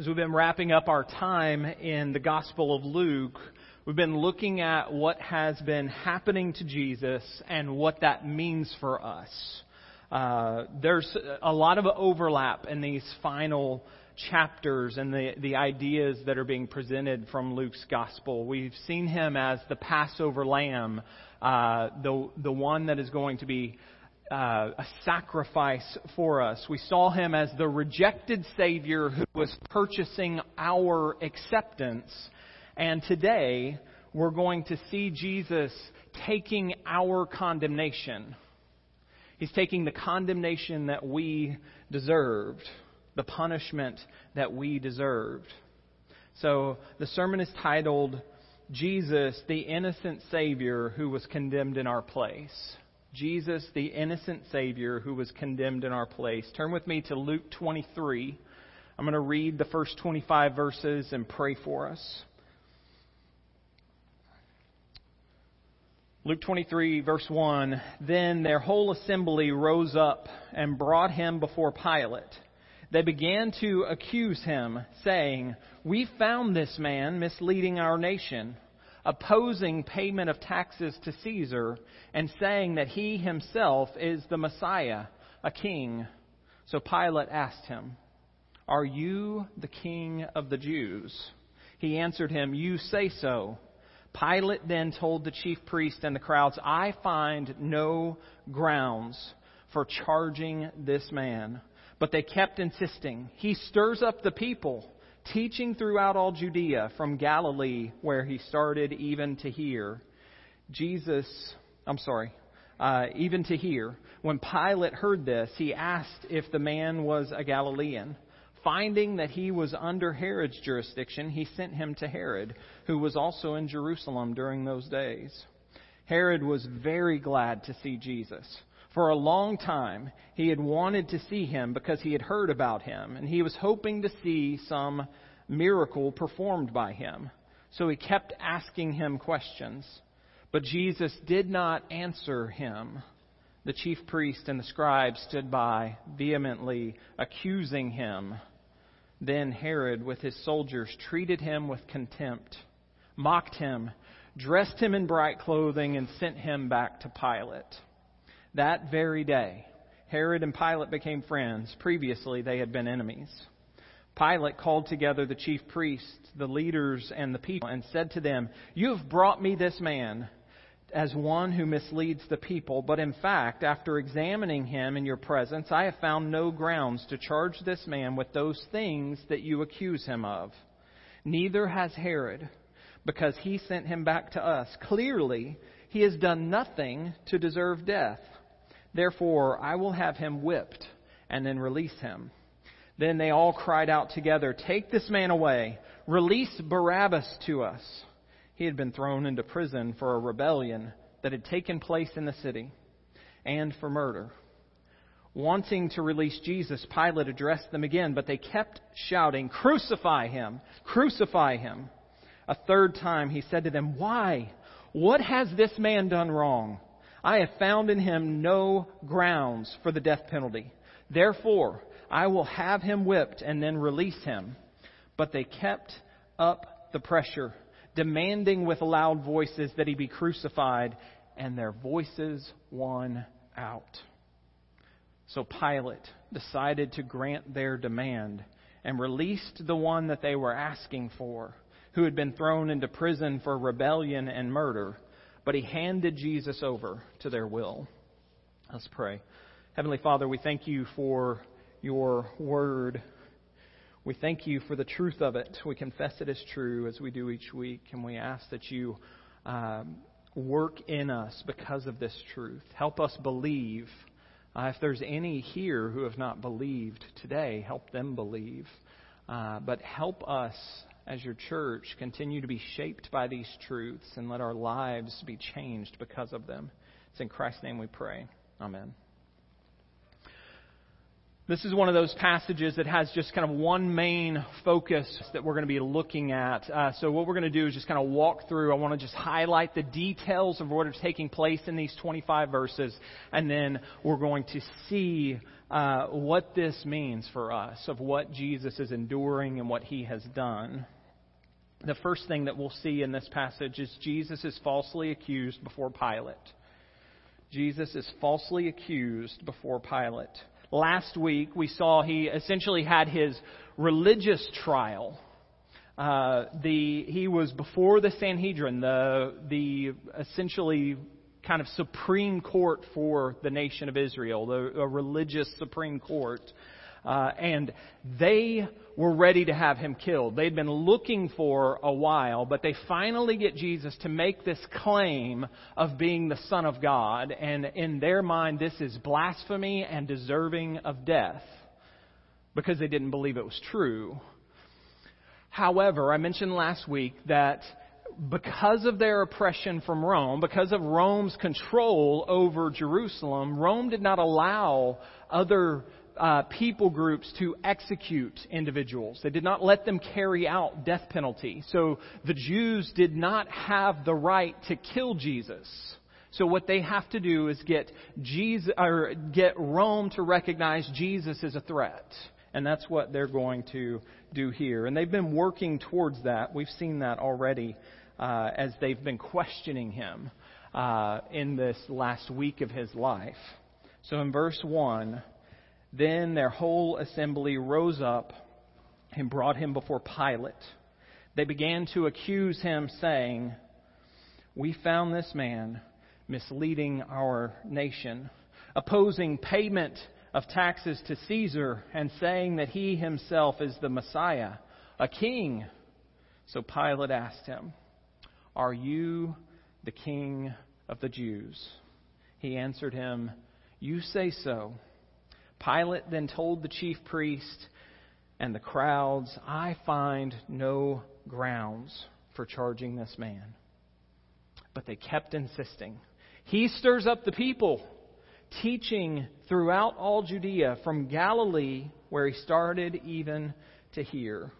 As we've been wrapping up our time in the Gospel of Luke, we've been looking at what has been happening to Jesus and what that means for us. Uh, there's a lot of overlap in these final chapters and the, the ideas that are being presented from Luke's Gospel. We've seen him as the Passover lamb, uh, the, the one that is going to be uh, a sacrifice for us. We saw him as the rejected Savior who was purchasing our acceptance. And today, we're going to see Jesus taking our condemnation. He's taking the condemnation that we deserved, the punishment that we deserved. So the sermon is titled, Jesus, the innocent Savior who was condemned in our place. Jesus, the innocent Savior who was condemned in our place. Turn with me to Luke 23. I'm going to read the first 25 verses and pray for us. Luke 23, verse 1 Then their whole assembly rose up and brought him before Pilate. They began to accuse him, saying, We found this man misleading our nation opposing payment of taxes to Caesar and saying that he himself is the Messiah, a king. So Pilate asked him, Are you the king of the Jews? He answered him, You say so. Pilate then told the chief priest and the crowds, I find no grounds for charging this man. But they kept insisting, He stirs up the people teaching throughout all Judea, from Galilee, where he started, even to here. Jesus, I'm sorry, uh, even to here. When Pilate heard this, he asked if the man was a Galilean. Finding that he was under Herod's jurisdiction, he sent him to Herod, who was also in Jerusalem during those days. Herod was very glad to see Jesus. For a long time, he had wanted to see him because he had heard about him, and he was hoping to see some miracle performed by him. So he kept asking him questions. But Jesus did not answer him. The chief priest and the scribe stood by, vehemently accusing him. Then Herod, with his soldiers, treated him with contempt, mocked him, dressed him in bright clothing, and sent him back to Pilate. That very day, Herod and Pilate became friends. Previously, they had been enemies. Pilate called together the chief priests, the leaders, and the people, and said to them, You have brought me this man as one who misleads the people, but in fact, after examining him in your presence, I have found no grounds to charge this man with those things that you accuse him of. Neither has Herod, because he sent him back to us. Clearly, he has done nothing to deserve death. Therefore, I will have him whipped and then release him. Then they all cried out together, Take this man away. Release Barabbas to us. He had been thrown into prison for a rebellion that had taken place in the city and for murder. Wanting to release Jesus, Pilate addressed them again, but they kept shouting, Crucify him! Crucify him! A third time he said to them, Why? What has this man done wrong? I have found in him no grounds for the death penalty. Therefore, I will have him whipped and then release him. But they kept up the pressure, demanding with loud voices that he be crucified, and their voices won out. So Pilate decided to grant their demand and released the one that they were asking for, who had been thrown into prison for rebellion and murder but he handed Jesus over to their will. Let's pray. Heavenly Father, we thank you for your word. We thank you for the truth of it. We confess it as true as we do each week, and we ask that you um, work in us because of this truth. Help us believe. Uh, if there's any here who have not believed today, help them believe. Uh, but help us as your church continue to be shaped by these truths and let our lives be changed because of them. It's in Christ's name we pray. Amen. This is one of those passages that has just kind of one main focus that we're going to be looking at. Uh, so, what we're going to do is just kind of walk through. I want to just highlight the details of what is taking place in these 25 verses, and then we're going to see uh, what this means for us, of what Jesus is enduring and what he has done. The first thing that we'll see in this passage is Jesus is falsely accused before Pilate. Jesus is falsely accused before Pilate. Last week, we saw he essentially had his religious trial. Uh, the, he was before the Sanhedrin, the, the essentially kind of supreme court for the nation of Israel, the, a religious supreme court. Uh, and they were ready to have him killed. They'd been looking for a while, but they finally get Jesus to make this claim of being the Son of God. And in their mind, this is blasphemy and deserving of death because they didn't believe it was true. However, I mentioned last week that because of their oppression from Rome, because of Rome's control over Jerusalem, Rome did not allow other uh, people groups to execute individuals. They did not let them carry out death penalty. So the Jews did not have the right to kill Jesus. So what they have to do is get Jesus or get Rome to recognize Jesus as a threat. And that's what they're going to do here. And they've been working towards that. We've seen that already uh, as they've been questioning him uh, in this last week of his life. So in verse 1, then their whole assembly rose up and brought him before Pilate. They began to accuse him, saying, We found this man misleading our nation, opposing payment of taxes to Caesar, and saying that he himself is the Messiah, a king. So Pilate asked him, Are you the king of the Jews? He answered him, You say so. Pilate then told the chief priest and the crowds, I find no grounds for charging this man. But they kept insisting. He stirs up the people, teaching throughout all Judea, from Galilee, where he started, even to here.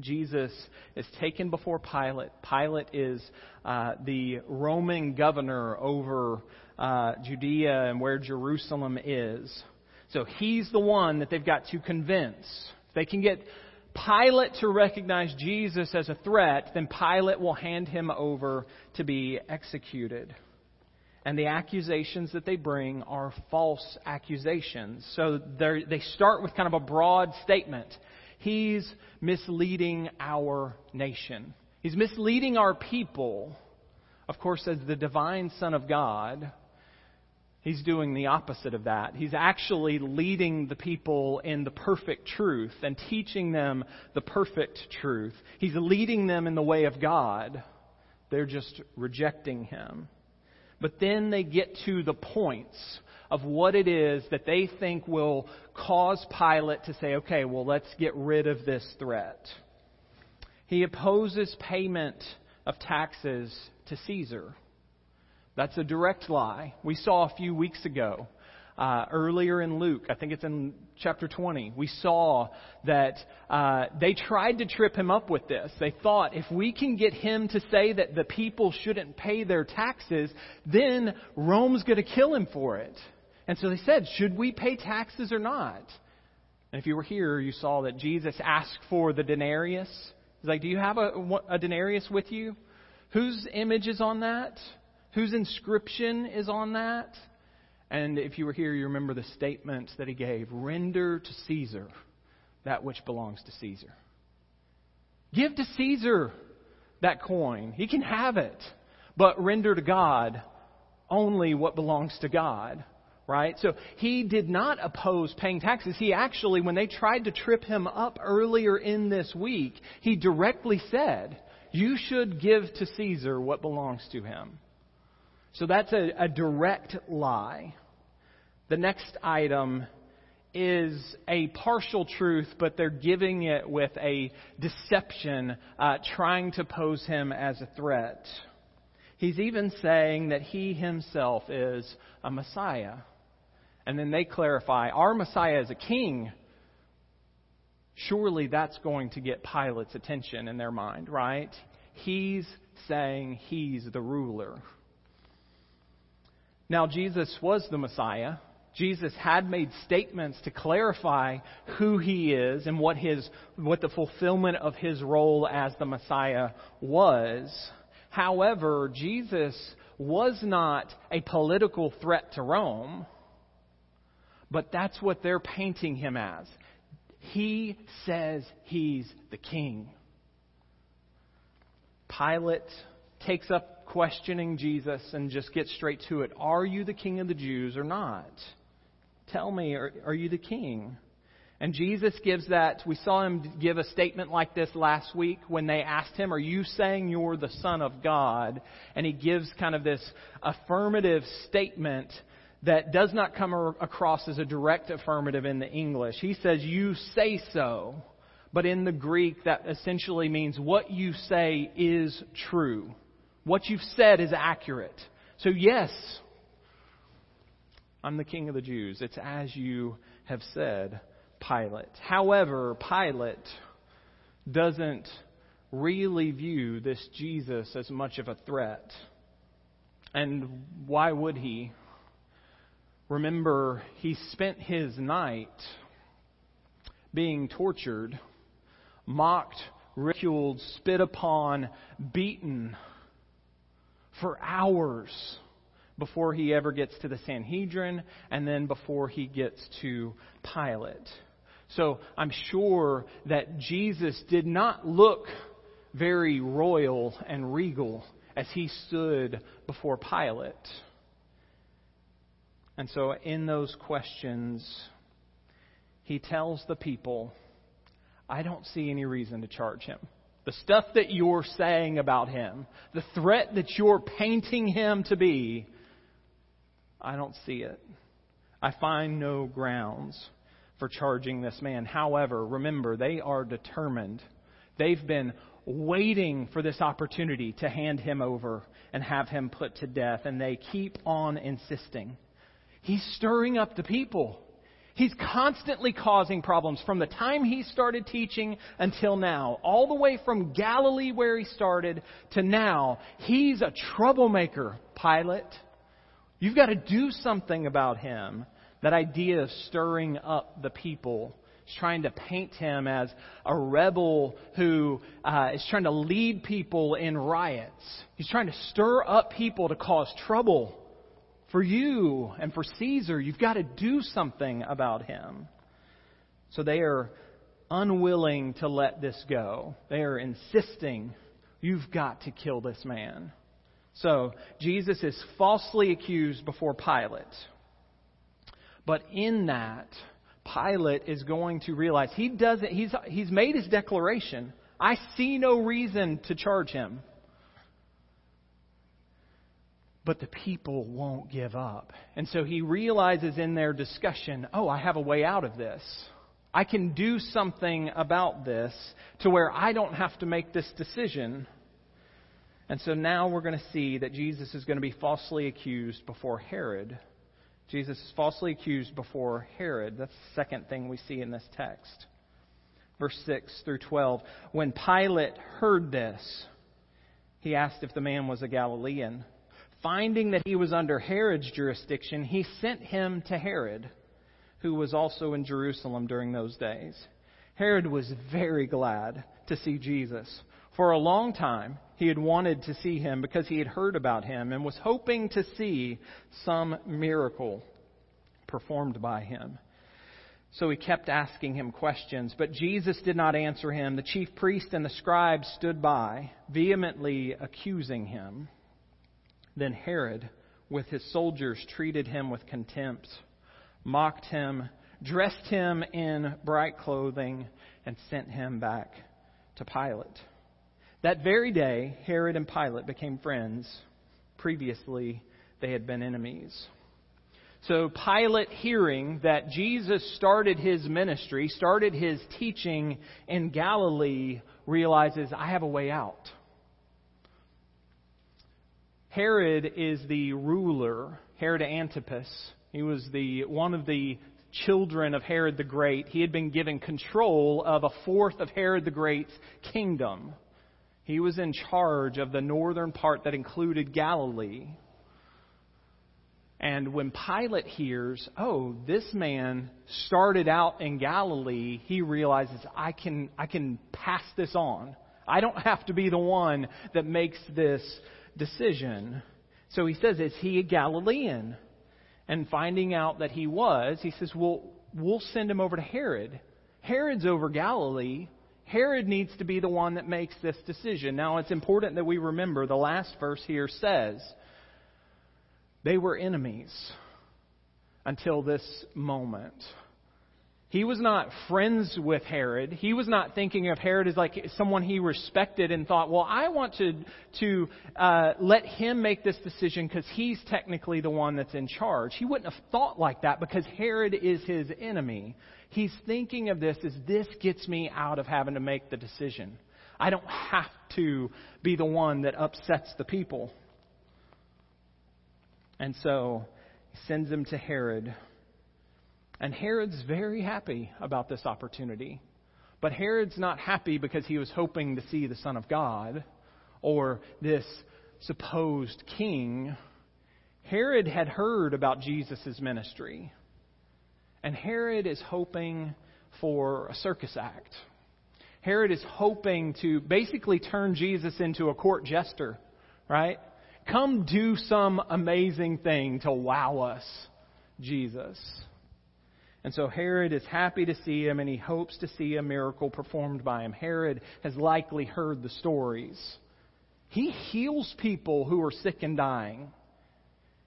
Jesus is taken before Pilate. Pilate is uh, the Roman governor over uh, Judea and where Jerusalem is. So he's the one that they've got to convince. If they can get Pilate to recognize Jesus as a threat, then Pilate will hand him over to be executed. And the accusations that they bring are false accusations. So they start with kind of a broad statement. He's misleading our nation. He's misleading our people. Of course, as the divine Son of God, He's doing the opposite of that. He's actually leading the people in the perfect truth and teaching them the perfect truth. He's leading them in the way of God. They're just rejecting him. But then they get to the points of what it is that they think will cause Pilate to say, okay, well, let's get rid of this threat. He opposes payment of taxes to Caesar. That's a direct lie. We saw a few weeks ago, uh, earlier in Luke, I think it's in chapter 20, we saw that uh, they tried to trip him up with this. They thought if we can get him to say that the people shouldn't pay their taxes, then Rome's going to kill him for it. And so they said, should we pay taxes or not? And if you were here, you saw that Jesus asked for the denarius. He's like, do you have a, a denarius with you? Whose image is on that? Whose inscription is on that? And if you were here, you remember the statement that he gave render to Caesar that which belongs to Caesar. Give to Caesar that coin. He can have it. But render to God only what belongs to God. Right? So he did not oppose paying taxes. He actually, when they tried to trip him up earlier in this week, he directly said, You should give to Caesar what belongs to him. So that's a, a direct lie. The next item is a partial truth, but they're giving it with a deception, uh, trying to pose him as a threat. He's even saying that he himself is a Messiah. And then they clarify our Messiah is a king. Surely that's going to get Pilate's attention in their mind, right? He's saying he's the ruler. Now, Jesus was the Messiah. Jesus had made statements to clarify who he is and what his what the fulfillment of his role as the Messiah was. However, Jesus was not a political threat to Rome, but that's what they're painting him as. He says he's the king. Pilate takes up questioning Jesus and just gets straight to it. Are you the king of the Jews or not? Tell me, are, are you the king? And Jesus gives that. We saw him give a statement like this last week when they asked him, Are you saying you're the Son of God? And he gives kind of this affirmative statement that does not come across as a direct affirmative in the English. He says, You say so. But in the Greek, that essentially means what you say is true. What you've said is accurate. So, yes, I'm the king of the Jews. It's as you have said, Pilate. However, Pilate doesn't really view this Jesus as much of a threat. And why would he? Remember, he spent his night being tortured, mocked, ridiculed, spit upon, beaten for hours before he ever gets to the Sanhedrin and then before he gets to Pilate. So I'm sure that Jesus did not look very royal and regal as he stood before Pilate. And so in those questions, he tells the people, I don't see any reason to charge him. The stuff that you're saying about him, the threat that you're painting him to be, I don't see it. I find no grounds for charging this man. However, remember, they are determined. They've been waiting for this opportunity to hand him over and have him put to death, and they keep on insisting. He's stirring up the people. He's constantly causing problems from the time he started teaching until now, all the way from Galilee where he started to now. He's a troublemaker, Pilate. You've got to do something about him. That idea of stirring up the people. He's trying to paint him as a rebel who uh, is trying to lead people in riots. He's trying to stir up people to cause trouble for you and for Caesar. You've got to do something about him. So they are unwilling to let this go. They are insisting, you've got to kill this man. So, Jesus is falsely accused before Pilate. But in that, Pilate is going to realize he doesn't, he's, he's made his declaration. I see no reason to charge him. But the people won't give up. And so he realizes in their discussion, oh, I have a way out of this. I can do something about this to where I don't have to make this decision. And so now we're going to see that Jesus is going to be falsely accused before Herod. Jesus is falsely accused before Herod. That's the second thing we see in this text. Verse 6 through 12. When Pilate heard this, he asked if the man was a Galilean. Finding that he was under Herod's jurisdiction, he sent him to Herod, who was also in Jerusalem during those days. Herod was very glad to see Jesus. For a long time, he had wanted to see him because he had heard about him and was hoping to see some miracle performed by him. So he kept asking him questions, but Jesus did not answer him. The chief priest and the scribes stood by, vehemently accusing him. Then Herod, with his soldiers, treated him with contempt, mocked him, dressed him in bright clothing, and sent him back to Pilate. That very day, Herod and Pilate became friends. Previously, they had been enemies. So Pilate, hearing that Jesus started his ministry, started his teaching in Galilee, realizes, I have a way out. Herod is the ruler, Herod Antipas. He was the, one of the children of Herod the Great. He had been given control of a fourth of Herod the Great's kingdom. He was in charge of the northern part that included Galilee. And when Pilate hears, oh, this man started out in Galilee, he realizes, I can, I can pass this on. I don't have to be the one that makes this decision. So he says, Is he a Galilean? And finding out that he was, he says, Well, we'll send him over to Herod. Herod's over Galilee. Herod needs to be the one that makes this decision. Now, it's important that we remember the last verse here says they were enemies until this moment. He was not friends with Herod. He was not thinking of Herod as like someone he respected and thought, well, I want to, to uh, let him make this decision because he's technically the one that's in charge. He wouldn't have thought like that because Herod is his enemy. He's thinking of this as this gets me out of having to make the decision. I don't have to be the one that upsets the people. And so he sends him to Herod. And Herod's very happy about this opportunity. But Herod's not happy because he was hoping to see the Son of God or this supposed king. Herod had heard about Jesus' ministry. And Herod is hoping for a circus act. Herod is hoping to basically turn Jesus into a court jester, right? Come do some amazing thing to wow us, Jesus. And so Herod is happy to see him and he hopes to see a miracle performed by him. Herod has likely heard the stories. He heals people who are sick and dying.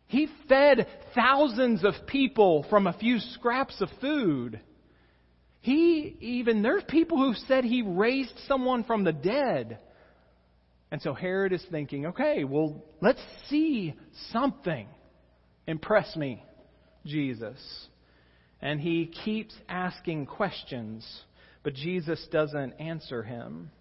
He fed thousands of people from a few scraps of food. He even, there's people who said he raised someone from the dead. And so Herod is thinking, okay, well, let's see something. Impress me, Jesus. And he keeps asking questions, but Jesus doesn't answer him.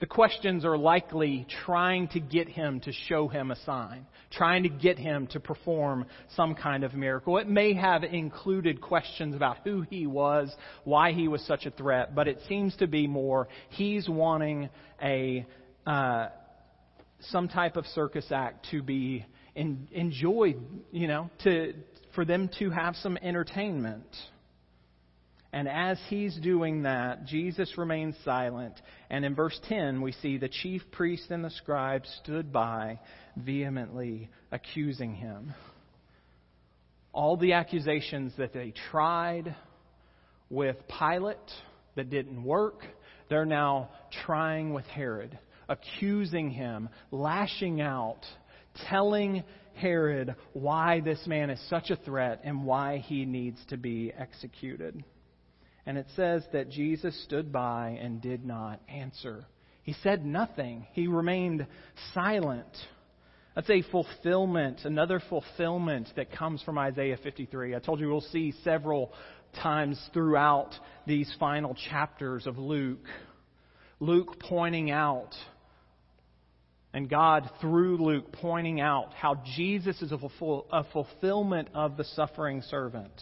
The questions are likely trying to get him to show him a sign, trying to get him to perform some kind of miracle. It may have included questions about who he was, why he was such a threat, but it seems to be more he's wanting a uh, some type of circus act to be enjoyed, you know, to for them to have some entertainment. And as he's doing that, Jesus remains silent. And in verse 10, we see the chief priest and the scribes stood by, vehemently accusing him. All the accusations that they tried with Pilate that didn't work, they're now trying with Herod, accusing him, lashing out, telling Herod why this man is such a threat and why he needs to be executed. And it says that Jesus stood by and did not answer. He said nothing, he remained silent. That's a fulfillment, another fulfillment that comes from Isaiah 53. I told you we'll see several times throughout these final chapters of Luke. Luke pointing out and God, through Luke, pointing out how Jesus is a, a fulfillment of the suffering servant.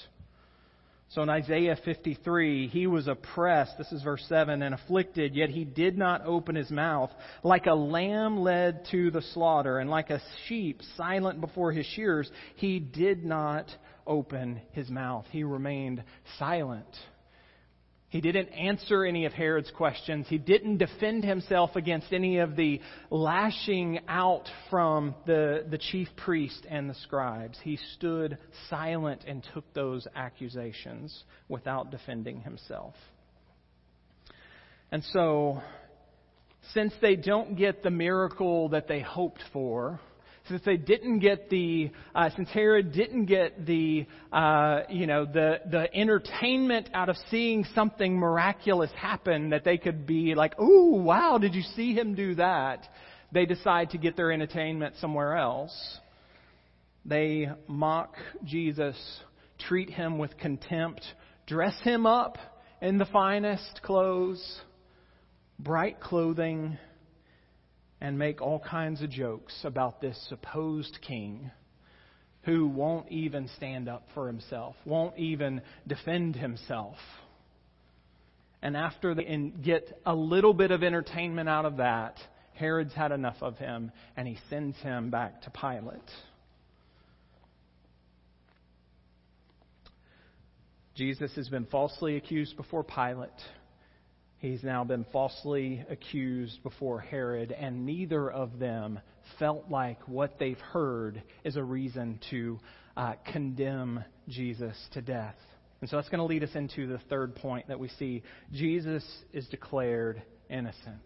So in Isaiah 53, he was oppressed, this is verse 7, and afflicted, yet he did not open his mouth. Like a lamb led to the slaughter, and like a sheep silent before his shears, he did not open his mouth. He remained silent. He didn't answer any of Herod's questions. He didn't defend himself against any of the lashing out from the, the chief priest and the scribes. He stood silent and took those accusations without defending himself. And so, since they don't get the miracle that they hoped for, since they didn't get the, uh, since Herod didn't get the, uh, you know, the, the entertainment out of seeing something miraculous happen that they could be like, ooh, wow, did you see him do that? They decide to get their entertainment somewhere else. They mock Jesus, treat him with contempt, dress him up in the finest clothes, bright clothing, and make all kinds of jokes about this supposed king who won't even stand up for himself, won't even defend himself. And after they get a little bit of entertainment out of that, Herod's had enough of him and he sends him back to Pilate. Jesus has been falsely accused before Pilate. He's now been falsely accused before Herod, and neither of them felt like what they've heard is a reason to uh, condemn Jesus to death. And so that's going to lead us into the third point that we see. Jesus is declared innocent.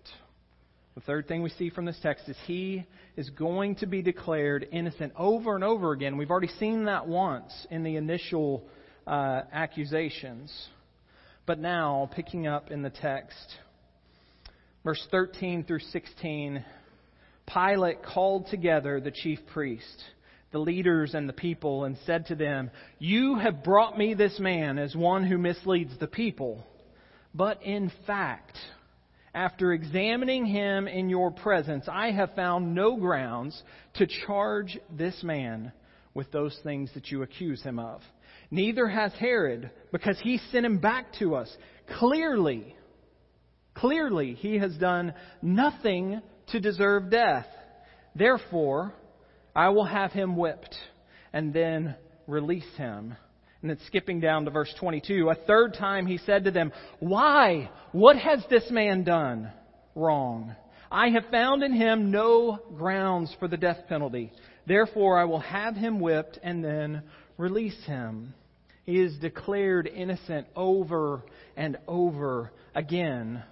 The third thing we see from this text is he is going to be declared innocent over and over again. We've already seen that once in the initial uh, accusations. But now, picking up in the text, verse 13 through 16, Pilate called together the chief priests, the leaders, and the people, and said to them, You have brought me this man as one who misleads the people. But in fact, after examining him in your presence, I have found no grounds to charge this man with those things that you accuse him of. Neither has Herod, because he sent him back to us. Clearly, clearly, he has done nothing to deserve death. Therefore, I will have him whipped and then release him. And then skipping down to verse 22, a third time he said to them, Why? What has this man done wrong? I have found in him no grounds for the death penalty. Therefore, I will have him whipped and then release him. He is declared innocent over and over again.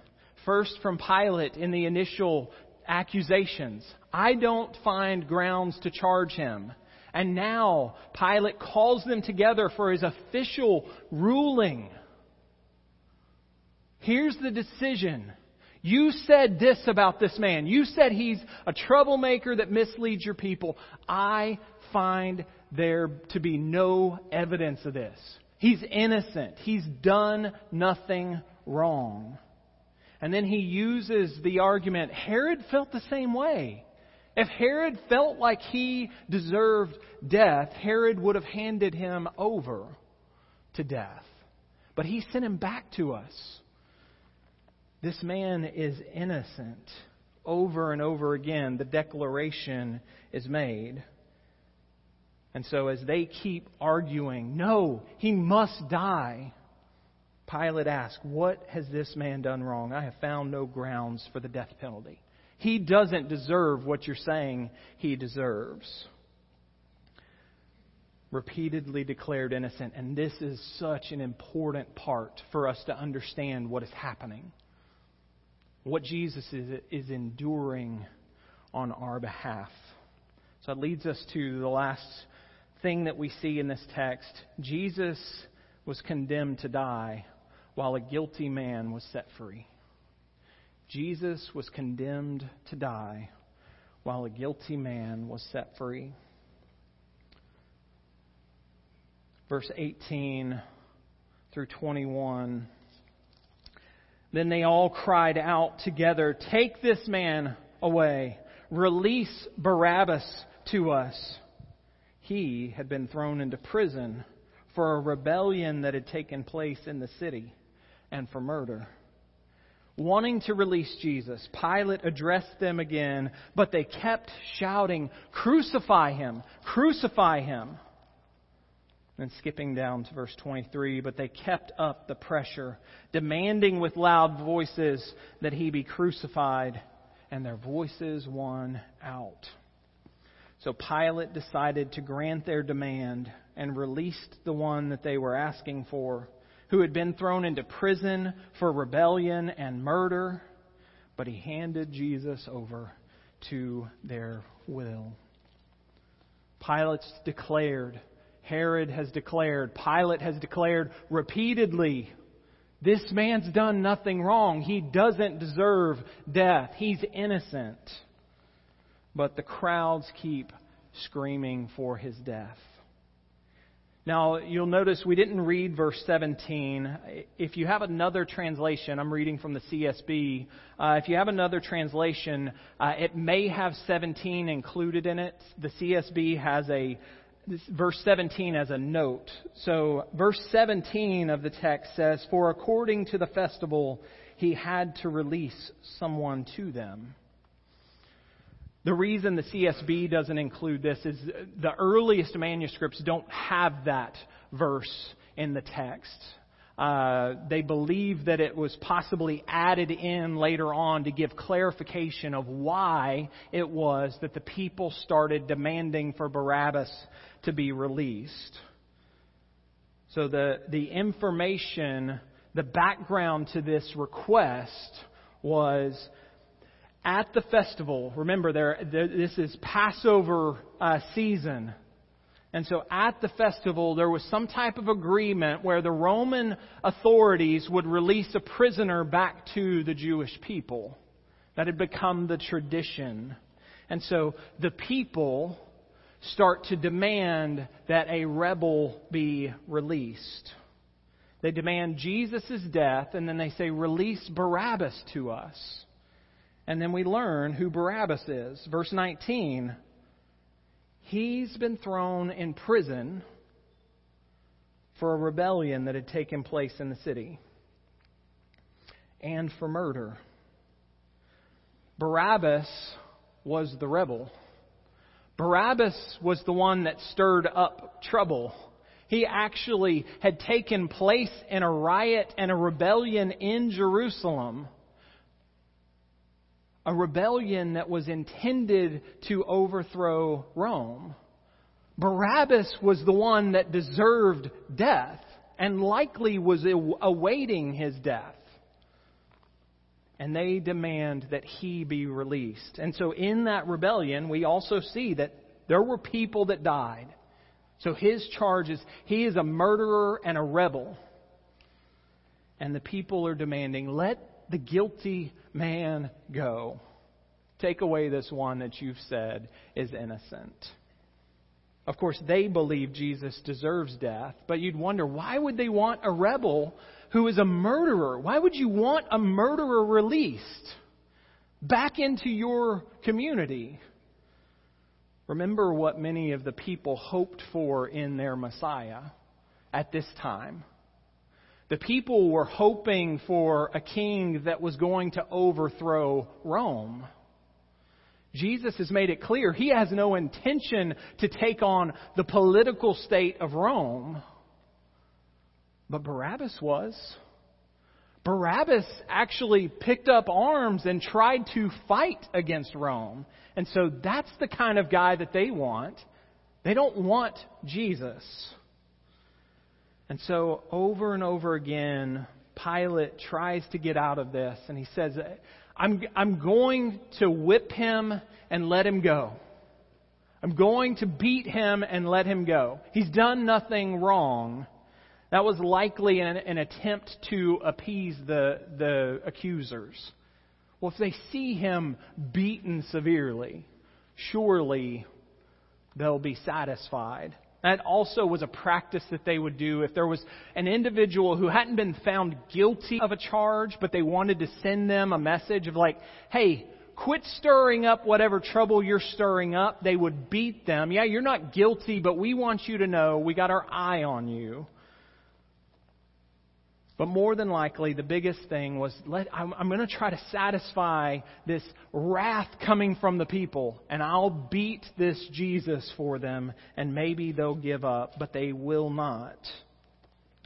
First from Pilate in the initial accusations. I don't find grounds to charge him. And now Pilate calls them together for his official ruling. Here's the decision. You said this about this man. You said he's a troublemaker that misleads your people. I find there to be no evidence of this. He's innocent. He's done nothing wrong. And then he uses the argument Herod felt the same way. If Herod felt like he deserved death, Herod would have handed him over to death. But he sent him back to us. This man is innocent. Over and over again, the declaration is made. And so, as they keep arguing, no, he must die, Pilate asks, What has this man done wrong? I have found no grounds for the death penalty. He doesn't deserve what you're saying he deserves. Repeatedly declared innocent, and this is such an important part for us to understand what is happening. What Jesus is, is enduring on our behalf. So it leads us to the last thing that we see in this text. Jesus was condemned to die while a guilty man was set free. Jesus was condemned to die while a guilty man was set free. Verse 18 through 21. Then they all cried out together, Take this man away. Release Barabbas to us. He had been thrown into prison for a rebellion that had taken place in the city and for murder wanting to release Jesus, Pilate addressed them again, but they kept shouting, Crucify him! Crucify him! And skipping down to verse 23, but they kept up the pressure, demanding with loud voices that he be crucified, and their voices won out. So Pilate decided to grant their demand and released the one that they were asking for who had been thrown into prison for rebellion and murder, but he handed Jesus over to their will. Pilate's declared, Herod has declared, Pilate has declared repeatedly, this man's done nothing wrong. He doesn't deserve death. He's innocent. But the crowds keep screaming for his death. Now, you'll notice we didn't read verse 17. If you have another translation, I'm reading from the CSB. Uh, if you have another translation, uh, it may have 17 included in it. The CSB has a verse 17 as a note. So, verse 17 of the text says, For according to the festival, he had to release someone to them. The reason the CSB doesn't include this is the earliest manuscripts don't have that verse in the text. Uh, they believe that it was possibly added in later on to give clarification of why it was that the people started demanding for Barabbas to be released. So the, the information, the background to this request was at the festival. Remember, there, this is Passover uh, season. And so at the festival, there was some type of agreement where the Roman authorities would release a prisoner back to the Jewish people. That had become the tradition. And so the people start to demand that a rebel be released. They demand Jesus' death, and then they say, Release Barabbas to us. And then we learn who Barabbas is. Verse 19 He's been thrown in prison for a rebellion that had taken place in the city and for murder. Barabbas was the rebel. Barabbas was the one that stirred up trouble. He actually had taken place in a riot and a rebellion in Jerusalem a rebellion that was intended to overthrow Rome. Barabbas was the one that deserved death and likely was awaiting his death. And they demand that he be released. And so in that rebellion, we also see that there were people that died. So his charge is he is a murderer and a rebel. And the people are demanding, let the guilty man go. Take away this one that you've said is innocent. Of course, they believe Jesus deserves death, but you'd wonder why would they want a rebel who is a murderer? Why would you want a murderer released back into your community? Remember what many of the people hoped for in their Messiah at this time. The people were hoping for a king that was going to overthrow Rome. Jesus has made it clear he has no intention to take on the political state of Rome. But Barabbas was. Barabbas actually picked up arms and tried to fight against Rome. And so that's the kind of guy that they want. They don't want Jesus. And so, over and over again, Pilate tries to get out of this, and he says, I'm, I'm going to whip him and let him go. I'm going to beat him and let him go. He's done nothing wrong. That was likely an, an attempt to appease the, the accusers. Well, if they see him beaten severely, surely they'll be satisfied. That also was a practice that they would do if there was an individual who hadn't been found guilty of a charge, but they wanted to send them a message of like, hey, quit stirring up whatever trouble you're stirring up. They would beat them. Yeah, you're not guilty, but we want you to know we got our eye on you. But more than likely, the biggest thing was let, I'm, I'm going to try to satisfy this wrath coming from the people, and I'll beat this Jesus for them, and maybe they'll give up, but they will not.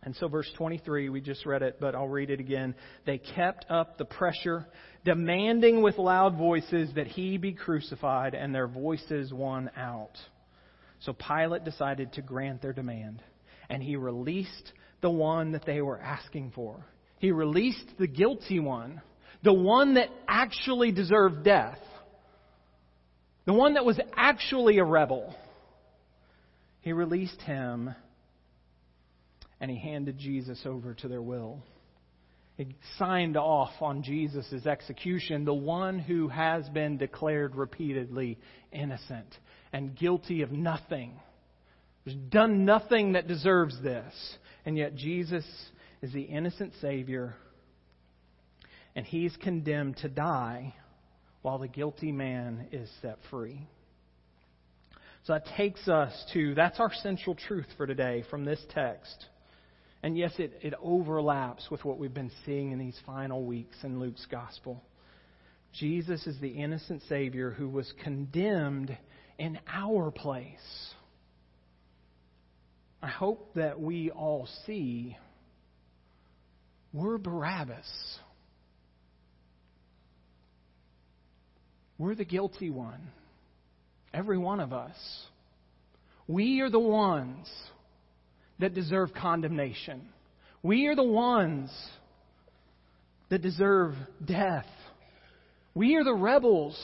And so, verse 23, we just read it, but I'll read it again. They kept up the pressure, demanding with loud voices that he be crucified, and their voices won out. So Pilate decided to grant their demand, and he released the one that they were asking for. He released the guilty one, the one that actually deserved death, the one that was actually a rebel. He released him and he handed Jesus over to their will. He signed off on Jesus' execution, the one who has been declared repeatedly innocent and guilty of nothing. Has done nothing that deserves this. And yet Jesus is the innocent Savior, and he's condemned to die while the guilty man is set free. So that takes us to, that's our central truth for today from this text. And yes, it, it overlaps with what we've been seeing in these final weeks in Luke's gospel. Jesus is the innocent Savior who was condemned in our place I hope that we all see we're Barabbas. We're the guilty one. Every one of us. We are the ones that deserve condemnation. We are the ones that deserve death. We are the rebels.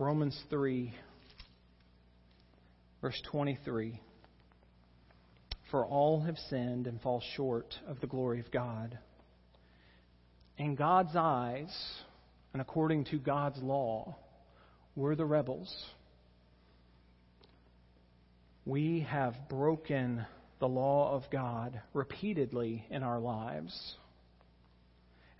Romans 3, verse 23. For all have sinned and fall short of the glory of God. In God's eyes, and according to God's law, we're the rebels. We have broken the law of God repeatedly in our lives.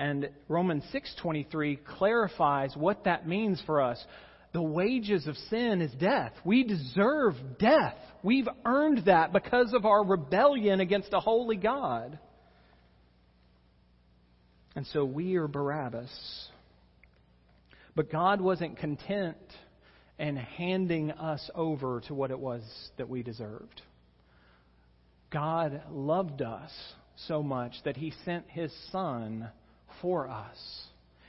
And Romans 6:23 clarifies what that means for us. The wages of sin is death. We deserve death. We've earned that because of our rebellion against a holy God. And so we are Barabbas. But God wasn't content in handing us over to what it was that we deserved. God loved us so much that he sent his Son for us.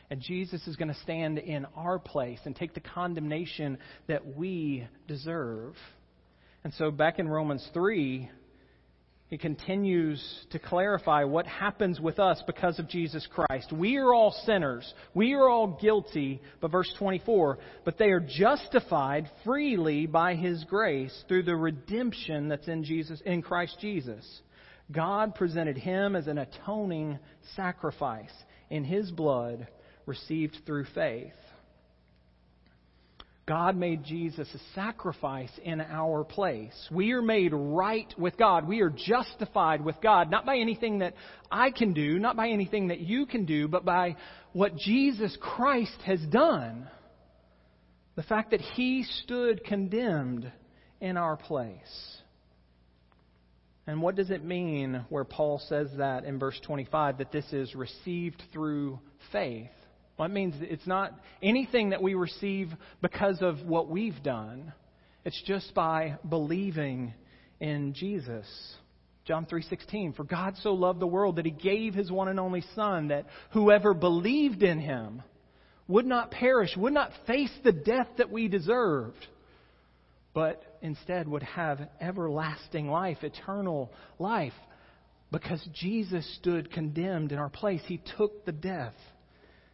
And Jesus is going to stand in our place and take the condemnation that we deserve. And so, back in Romans 3, he continues to clarify what happens with us because of Jesus Christ. We are all sinners. We are all guilty. But verse 24, but they are justified freely by his grace through the redemption that's in Jesus in Christ Jesus. God presented him as an atoning sacrifice in his blood received through faith. God made Jesus a sacrifice in our place. We are made right with God. We are justified with God, not by anything that I can do, not by anything that you can do, but by what Jesus Christ has done. The fact that He stood condemned in our place. And what does it mean where Paul says that in verse 25, that this is received through faith? Well, it means it's not anything that we receive because of what we've done. It's just by believing in Jesus. John 3:16 For God so loved the world that he gave his one and only son that whoever believed in him would not perish, would not face the death that we deserved, but instead would have everlasting life, eternal life. Because Jesus stood condemned in our place, he took the death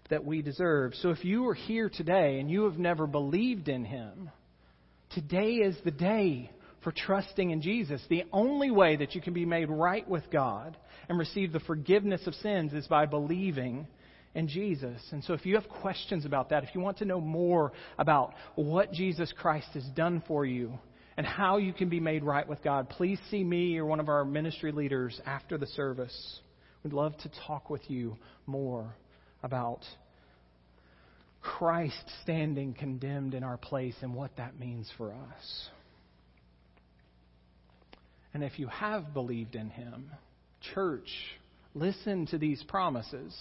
that we deserve. So if you are here today and you have never believed in Him, today is the day for trusting in Jesus. The only way that you can be made right with God and receive the forgiveness of sins is by believing in Jesus. And so if you have questions about that, if you want to know more about what Jesus Christ has done for you, and how you can be made right with God, please see me or one of our ministry leaders after the service. We'd love to talk with you more about Christ standing condemned in our place and what that means for us. And if you have believed in him, church, listen to these promises.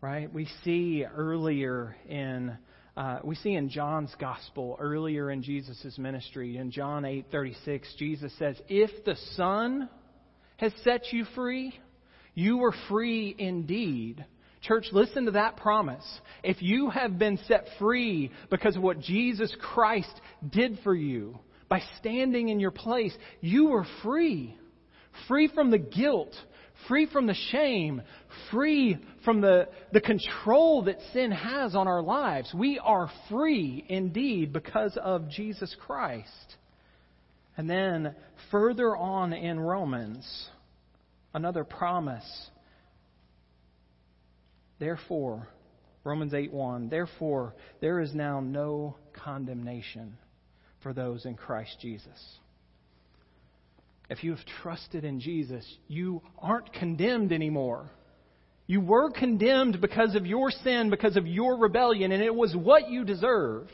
Right? We see earlier in uh, we see in John's gospel earlier in Jesus' ministry in John 8:36 Jesus says, "If the Son has set you free, you were free indeed. Church, listen to that promise. If you have been set free because of what Jesus Christ did for you, by standing in your place, you were free. Free from the guilt, free from the shame, free from the, the control that sin has on our lives. We are free indeed because of Jesus Christ. And then further on in Romans, another promise. Therefore, Romans 8 1, therefore, there is now no condemnation for those in Christ Jesus. If you have trusted in Jesus, you aren't condemned anymore. You were condemned because of your sin, because of your rebellion, and it was what you deserved.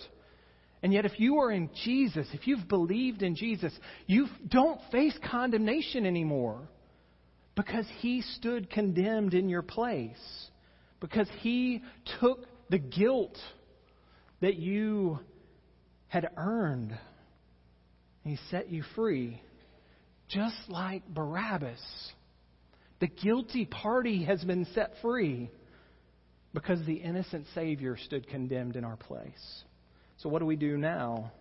And yet, if you are in Jesus, if you've believed in Jesus, you don't face condemnation anymore because he stood condemned in your place, because he took the guilt that you had earned. He set you free, just like Barabbas. The guilty party has been set free because the innocent Savior stood condemned in our place. So, what do we do now?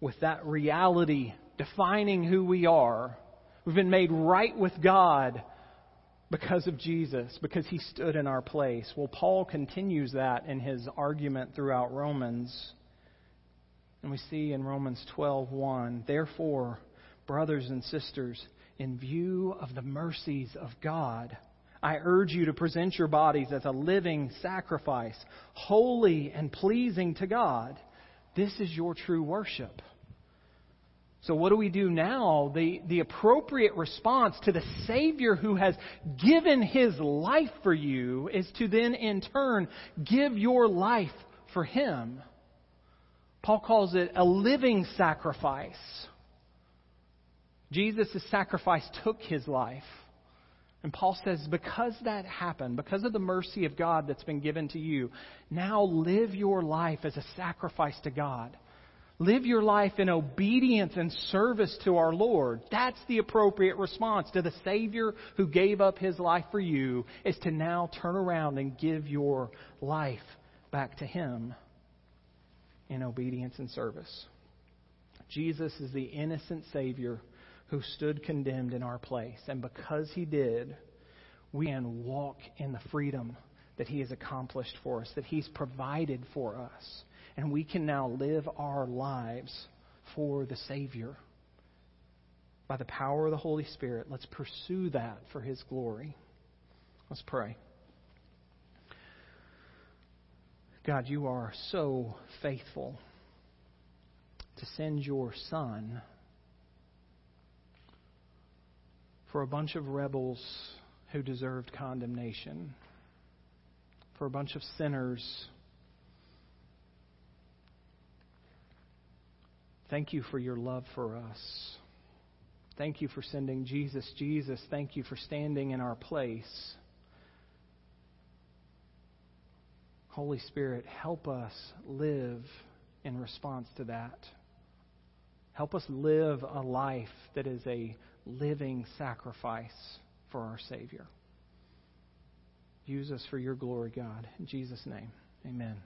With that reality defining who we are, we've been made right with God because of Jesus, because he stood in our place. Well, Paul continues that in his argument throughout Romans. And we see in Romans 12:1, therefore, brothers and sisters, in view of the mercies of God, I urge you to present your bodies as a living sacrifice, holy and pleasing to God. This is your true worship. So, what do we do now? The, the appropriate response to the Savior who has given his life for you is to then, in turn, give your life for him. Paul calls it a living sacrifice. Jesus' sacrifice took his life. And Paul says, because that happened, because of the mercy of God that's been given to you, now live your life as a sacrifice to God. Live your life in obedience and service to our Lord. That's the appropriate response to the Savior who gave up his life for you, is to now turn around and give your life back to him in obedience and service. Jesus is the innocent Savior who stood condemned in our place. And because he did, we can walk in the freedom that he has accomplished for us, that he's provided for us. And we can now live our lives for the Savior. By the power of the Holy Spirit, let's pursue that for his glory. Let's pray. God, you are so faithful to send your Son for a bunch of rebels who deserved condemnation, for a bunch of sinners. Thank you for your love for us. Thank you for sending Jesus. Jesus, thank you for standing in our place. Holy Spirit, help us live in response to that. Help us live a life that is a living sacrifice for our Savior. Use us for your glory, God. In Jesus' name, amen.